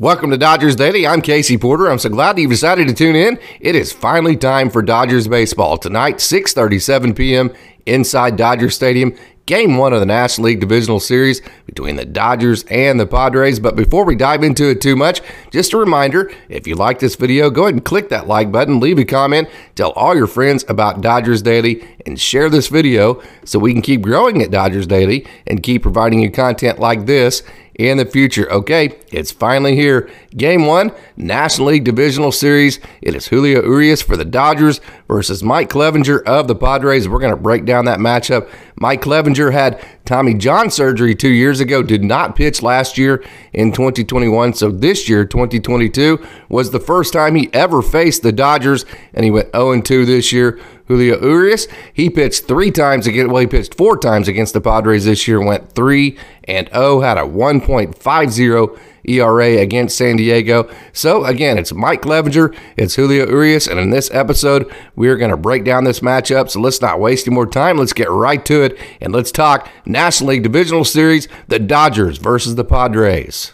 Welcome to Dodgers Daily. I'm Casey Porter. I'm so glad you've decided to tune in. It is finally time for Dodgers baseball tonight, 6:37 p.m. inside Dodger Stadium. Game one of the National League Divisional Series between the Dodgers and the Padres. But before we dive into it too much, just a reminder if you like this video, go ahead and click that like button, leave a comment, tell all your friends about Dodgers Daily, and share this video so we can keep growing at Dodgers Daily and keep providing you content like this in the future. Okay, it's finally here. Game one, National League Divisional Series. It is Julio Urias for the Dodgers versus Mike Clevinger of the Padres. We're going to break down that matchup. Mike Clevinger had Tommy John surgery two years ago, did not pitch last year in 2021. So this year, 2022, was the first time he ever faced the Dodgers, and he went 0 2 this year. Julio Urias, he pitched three times against, well, he pitched four times against the Padres this year, went 3 and 0, had a 1.50 ERA against San Diego. So again, it's Mike Clevinger, it's Julio Urias, and in this episode, we are going to break down this matchup. So let's not waste any more time. Let's get right to it, and let's talk National League Divisional Series, the Dodgers versus the Padres.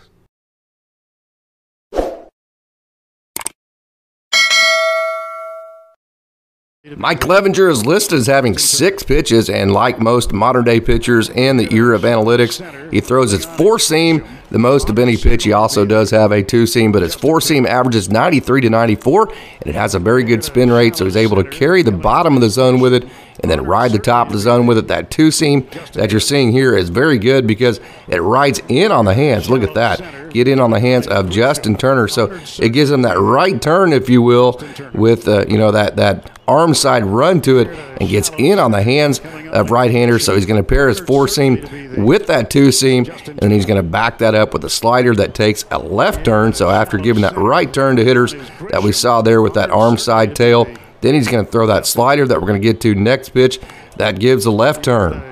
Mike Clevinger is listed as having six pitches, and like most modern day pitchers in the era of analytics, he throws his four seam the most of any pitch. He also does have a two seam, but his four seam averages 93 to 94, and it has a very good spin rate, so he's able to carry the bottom of the zone with it and then ride the top of the zone with it. That two seam that you're seeing here is very good because it rides in on the hands. Look at that. Get in on the hands of Justin Turner. So it gives him that right turn, if you will, with uh, you know that that arm side run to it and gets in on the hands of right-handers. So he's going to pair his four seam with that two seam, and he's going to back that up with a slider that takes a left turn. So after giving that right turn to hitters that we saw there with that arm side tail, then he's going to throw that slider that we're going to get to next pitch that gives a left turn.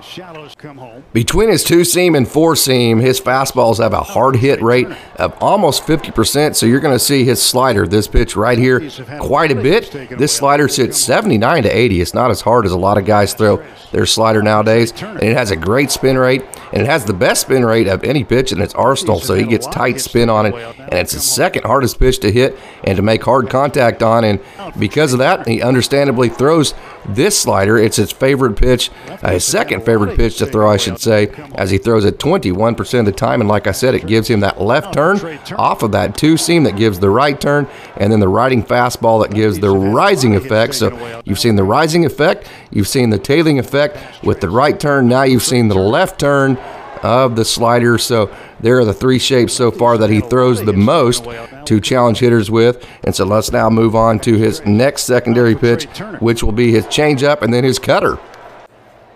Between his two seam and four seam, his fastballs have a hard hit rate of almost 50%. So you're going to see his slider, this pitch right here, quite a bit. This slider sits 79 to 80. It's not as hard as a lot of guys throw their slider nowadays. And it has a great spin rate, and it has the best spin rate of any pitch in its arsenal. So he gets tight spin on it, and it's the second hardest pitch to hit and to make hard contact on. And because of that, he understandably throws this slider. It's his favorite pitch, uh, his second favorite pitch to throw, I should say, as he throws it 21% of the time. And like I said, it gives him that left turn off of that two seam that gives the right turn, and then the riding fastball that gives the rising effect. So you've seen the rising effect, you've seen the tailing effect with the right turn. Now you've seen the left turn of the slider. So there are the three shapes so far that he throws the most to challenge hitters with. And so let's now move on to his next secondary pitch, which will be his changeup and then his cutter.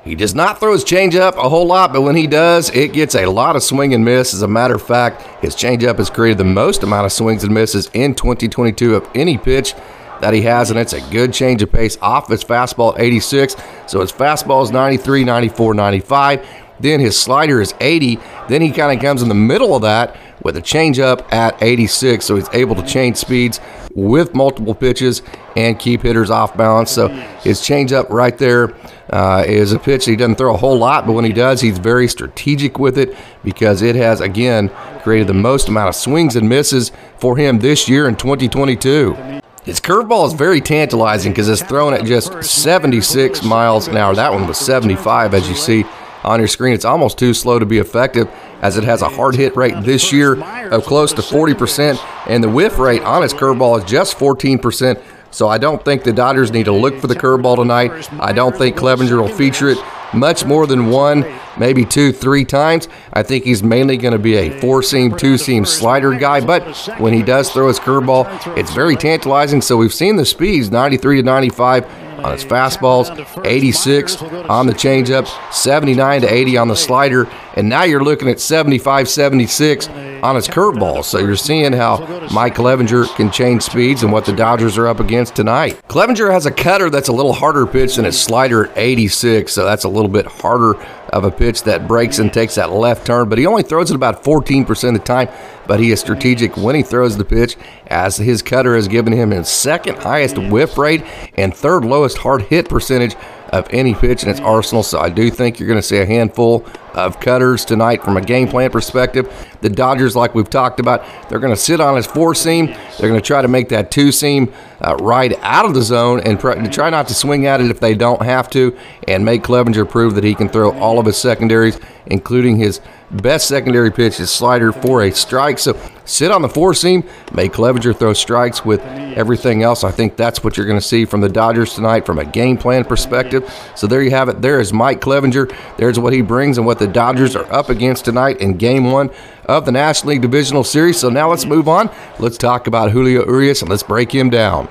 He does not throw his changeup a whole lot, but when he does, it gets a lot of swing and miss. As a matter of fact, his changeup has created the most amount of swings and misses in 2022 of any pitch that he has, and it's a good change of pace off his fastball at 86. So his fastball is 93, 94, 95. Then his slider is 80. Then he kind of comes in the middle of that with a changeup at 86. So he's able to change speeds with multiple pitches and keep hitters off balance. So his changeup right there uh, is a pitch he doesn't throw a whole lot, but when he does, he's very strategic with it because it has, again, created the most amount of swings and misses for him this year in 2022. His curveball is very tantalizing because it's thrown at just 76 miles an hour. That one was 75, as you see on your screen. It's almost too slow to be effective as it has a hard hit rate this year of close to 40%, and the whiff rate on its curveball is just 14%. So I don't think the Dodgers need to look for the curveball tonight. I don't think Clevinger will feature it much more than one, maybe two, three times. I think he's mainly going to be a four seam, two seam slider guy. But when he does throw his curveball, it's very tantalizing. So we've seen the speeds 93 to 95 on his fastballs, 86 on the changeup, 79 to 80 on the slider, and now you're looking at 75 76 on his curveball. So you're seeing how Mike Clevinger can change speeds and what the Dodgers are up against tonight. Clevinger has a cutter that's a little harder pitch than his slider at 86, so that's a little bit harder of a pitch that breaks and takes that left turn, but he only throws it about 14% of the time. But he is strategic when he throws the pitch, as his cutter has given him his second highest whiff rate and third lowest hard hit percentage of any pitch in its arsenal. So I do think you're going to see a handful of cutters tonight from a game plan perspective. The Dodgers, like we've talked about, they're going to sit on his four seam. They're going to try to make that two seam uh, right out of the zone and try not to swing at it if they don't have to, and make Clevinger prove that he can throw all of his secondaries, including his best secondary pitch, is slider for a strike. So sit on the four seam, make Clevinger throw strikes with everything else. I think that's what you're going to see from the Dodgers tonight from a game plan perspective. So there you have it. There is Mike Clevinger. There's what he brings and what the Dodgers are up against tonight in game one of the National League Divisional Series. So now let's move on. Let's talk about Julio Urias and let's break him down.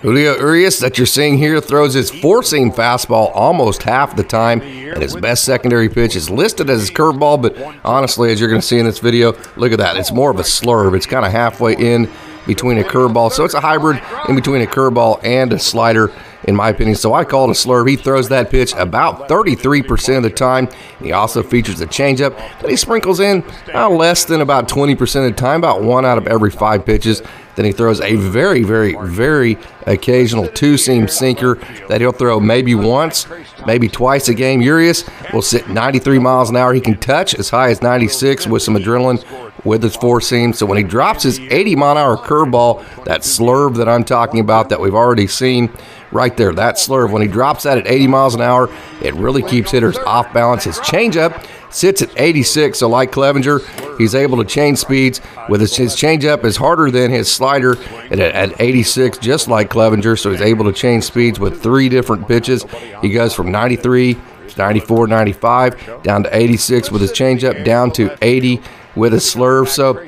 Julio Urias, that you're seeing here, throws his four seam fastball almost half the time, and his best secondary pitch is listed as his curveball. But honestly, as you're going to see in this video, look at that. It's more of a slurve. It's kind of halfway in between a curveball. So it's a hybrid in between a curveball and a slider, in my opinion. So I call it a slurve. He throws that pitch about 33% of the time. He also features a changeup that he sprinkles in uh, less than about 20% of the time, about one out of every five pitches. Then he throws a very, very, very occasional two seam sinker that he'll throw maybe once, maybe twice a game. Urias will sit 93 miles an hour. He can touch as high as 96 with some adrenaline with his four seam. So when he drops his 80 mile an hour curveball, that slurve that I'm talking about that we've already seen right there, that slurve, when he drops that at 80 miles an hour, it really keeps hitters off balance. His changeup sits at 86. So, like Clevinger, he's able to change speeds with his, his changeup is harder than his slider at, at 86, just like Clevinger. So, he's able to change speeds with three different pitches. He goes from 93 to 94, 95, down to 86 with his changeup, down to 80 with his slurve. So,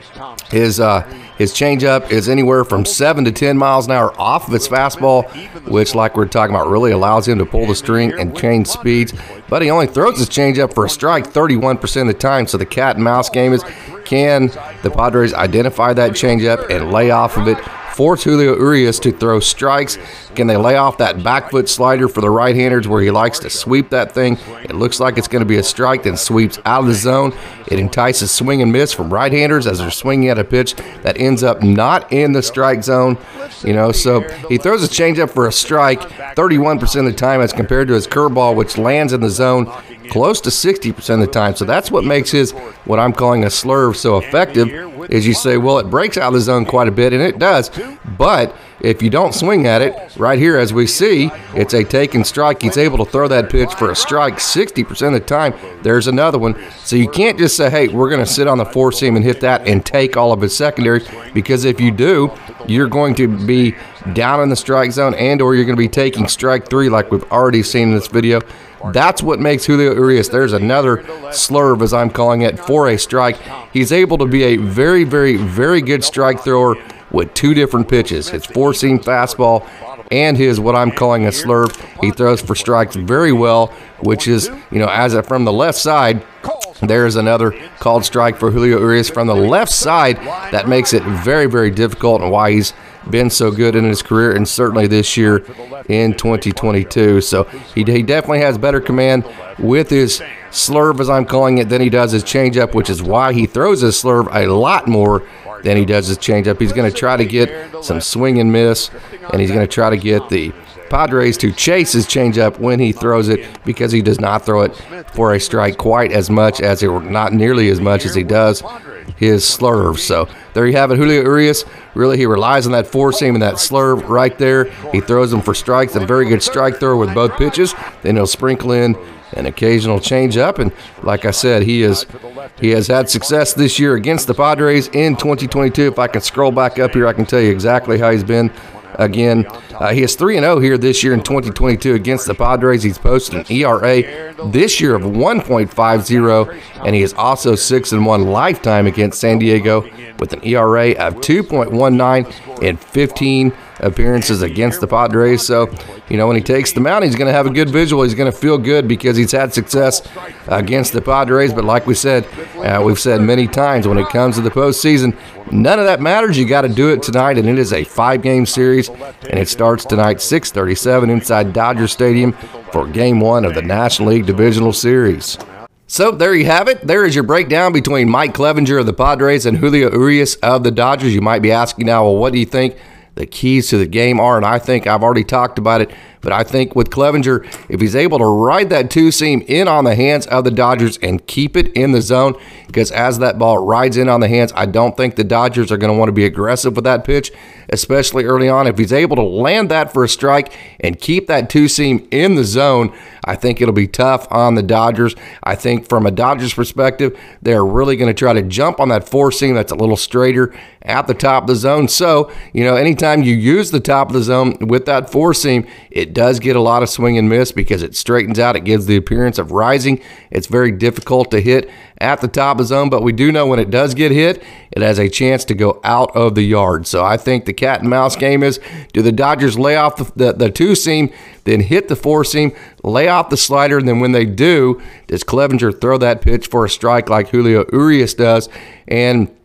his uh, his changeup is anywhere from seven to ten miles an hour off of his fastball, which, like we're talking about, really allows him to pull the string and change speeds. But he only throws his changeup for a strike 31% of the time. So the cat and mouse game is can the Padres identify that changeup and lay off of it force Julio Urias to throw strikes. Can they lay off that back foot slider for the right handers where he likes to sweep that thing? It looks like it's going to be a strike, then sweeps out of the zone. It entices swing and miss from right handers as they're swinging at a pitch that ends up not in the strike zone. You know, so he throws a changeup for a strike 31% of the time as compared to his curveball, which lands in the zone close to 60% of the time. So that's what makes his, what I'm calling a slurve, so effective. Is you say, well, it breaks out of the zone quite a bit, and it does. But if you don't swing at it, right here, as we see, it's a take and strike. He's able to throw that pitch for a strike 60% of the time. There's another one. So you can't just say, hey, we're going to sit on the four seam and hit that and take all of his secondaries, because if you do, you're going to be down in the strike zone and or you're going to be taking strike three like we've already seen in this video. That's what makes Julio Urias. There's another slurve, as I'm calling it, for a strike. He's able to be a very, very, very good strike thrower with two different pitches his four seam fastball and his what I'm calling a slurve. He throws for strikes very well, which is, you know, as a, from the left side, there's another called strike for Julio Urias from the left side. That makes it very, very difficult and why he's been so good in his career and certainly this year in 2022. So he, he definitely has better command with his slurve, as I'm calling it, than he does his changeup, which is why he throws his slurve a lot more than he does his changeup. He's going to try to get some swing and miss, and he's going to try to get the Padres to chase his changeup when he throws it because he does not throw it for a strike quite as much as it, not nearly as much as he does his slurve. So there you have it. Julio Urias, really, he relies on that four seam and that slurve right there. He throws them for strikes. A very good strike thrower with both pitches. Then he'll sprinkle in an occasional changeup. And like I said, he is he has had success this year against the Padres in 2022. If I can scroll back up here, I can tell you exactly how he's been again. Uh, he is 3 0 here this year in 2022 against the Padres. He's posted an ERA this year of 1.50, and he is also 6 1 lifetime against San Diego with an ERA of 2.19 in 15 appearances against the Padres. So, you know, when he takes the mound, he's going to have a good visual. He's going to feel good because he's had success against the Padres. But like we said, uh, we've said many times when it comes to the postseason, none of that matters. You got to do it tonight, and it is a five-game series, and it starts tonight 6:37 inside Dodger Stadium for Game One of the National League Divisional Series. So there you have it. There is your breakdown between Mike Clevinger of the Padres and Julio Urias of the Dodgers. You might be asking now, well, what do you think? The keys to the game are, and I think I've already talked about it But I think with Clevinger, if he's able to ride that two seam in on the hands of the Dodgers and keep it in the zone, because as that ball rides in on the hands, I don't think the Dodgers are going to want to be aggressive with that pitch, especially early on. If he's able to land that for a strike and keep that two seam in the zone, I think it'll be tough on the Dodgers. I think from a Dodgers perspective, they're really going to try to jump on that four seam that's a little straighter at the top of the zone. So, you know, anytime you use the top of the zone with that four seam, it does get a lot of swing and miss because it straightens out. It gives the appearance of rising. It's very difficult to hit at the top of the zone, but we do know when it does get hit, it has a chance to go out of the yard. So I think the cat and mouse game is do the Dodgers lay off the, the, the two seam, then hit the four seam, lay off the slider, and then when they do, does Clevinger throw that pitch for a strike like Julio Urias does? And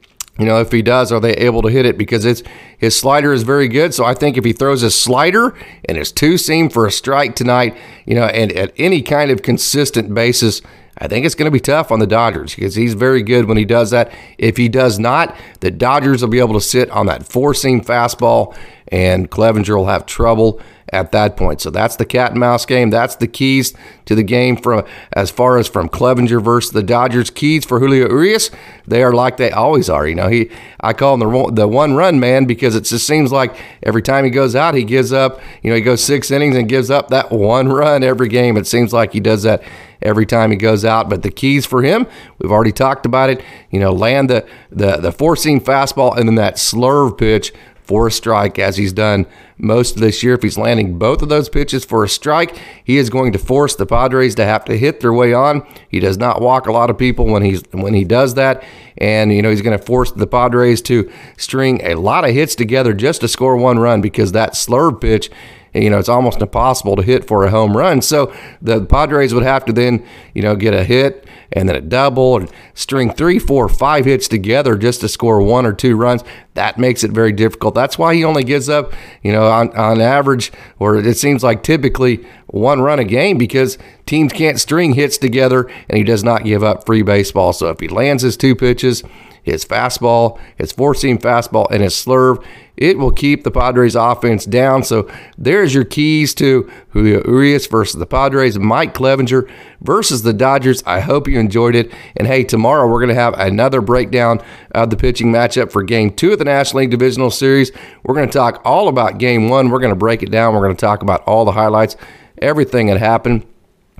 you know, if he does, are they able to hit it? Because it's his slider is very good. So I think if he throws his slider and his two seam for a strike tonight, you know, and at any kind of consistent basis, I think it's going to be tough on the Dodgers because he's very good when he does that. If he does not, the Dodgers will be able to sit on that four seam fastball, and Clevinger will have trouble at that point. So that's the cat and mouse game. That's the keys to the game from as far as from Clevinger versus the Dodgers. Keys for Julio Urias, they are like they always are. You know, he I call him the the one run man because it just seems like every time he goes out, he gives up. You know, he goes six innings and gives up that one run every game. It seems like he does that every time he goes out. But the keys for him, we've already talked about it. You know, land the the the four seam fastball and then that slurve pitch for a strike, as he's done most of this year. If he's landing both of those pitches for a strike, he is going to force the Padres to have to hit their way on. He does not walk a lot of people when he's when he does that, and you know he's going to force the Padres to string a lot of hits together just to score one run because that slurve pitch you know, it's almost impossible to hit for a home run. So the Padres would have to then, you know, get a hit and then a double and string three, four, five hits together just to score one or two runs. That makes it very difficult. That's why he only gives up, you know, on, on average, or it seems like typically one run a game because teams can't string hits together and he does not give up free baseball. So if he lands his two pitches, his fastball, his four seam fastball, and his slurve. It will keep the Padres offense down. So there's your keys to Julio Urias versus the Padres, Mike Clevinger versus the Dodgers. I hope you enjoyed it. And hey, tomorrow we're going to have another breakdown of the pitching matchup for game two of the National League Divisional Series. We're going to talk all about game one. We're going to break it down. We're going to talk about all the highlights, everything that happened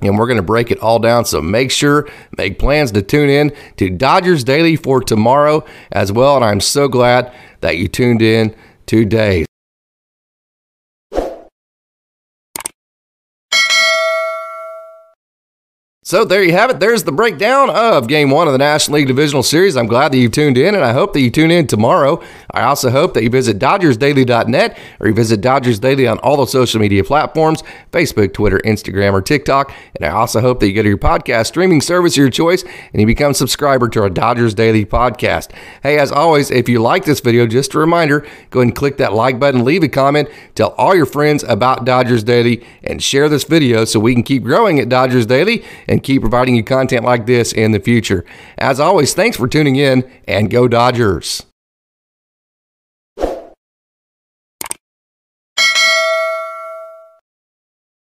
and we're going to break it all down. So make sure, make plans to tune in to Dodgers Daily for tomorrow as well. And I'm so glad that you tuned in today. So there you have it. There's the breakdown of Game 1 of the National League Divisional Series. I'm glad that you tuned in, and I hope that you tune in tomorrow. I also hope that you visit DodgersDaily.net or you visit Dodgers Daily on all the social media platforms Facebook, Twitter, Instagram, or TikTok. And I also hope that you go to your podcast streaming service of your choice and you become a subscriber to our Dodgers Daily podcast. Hey, as always, if you like this video, just a reminder go ahead and click that like button, leave a comment, tell all your friends about Dodgers Daily, and share this video so we can keep growing at Dodgers Daily and keep providing you content like this in the future. As always, thanks for tuning in and go Dodgers.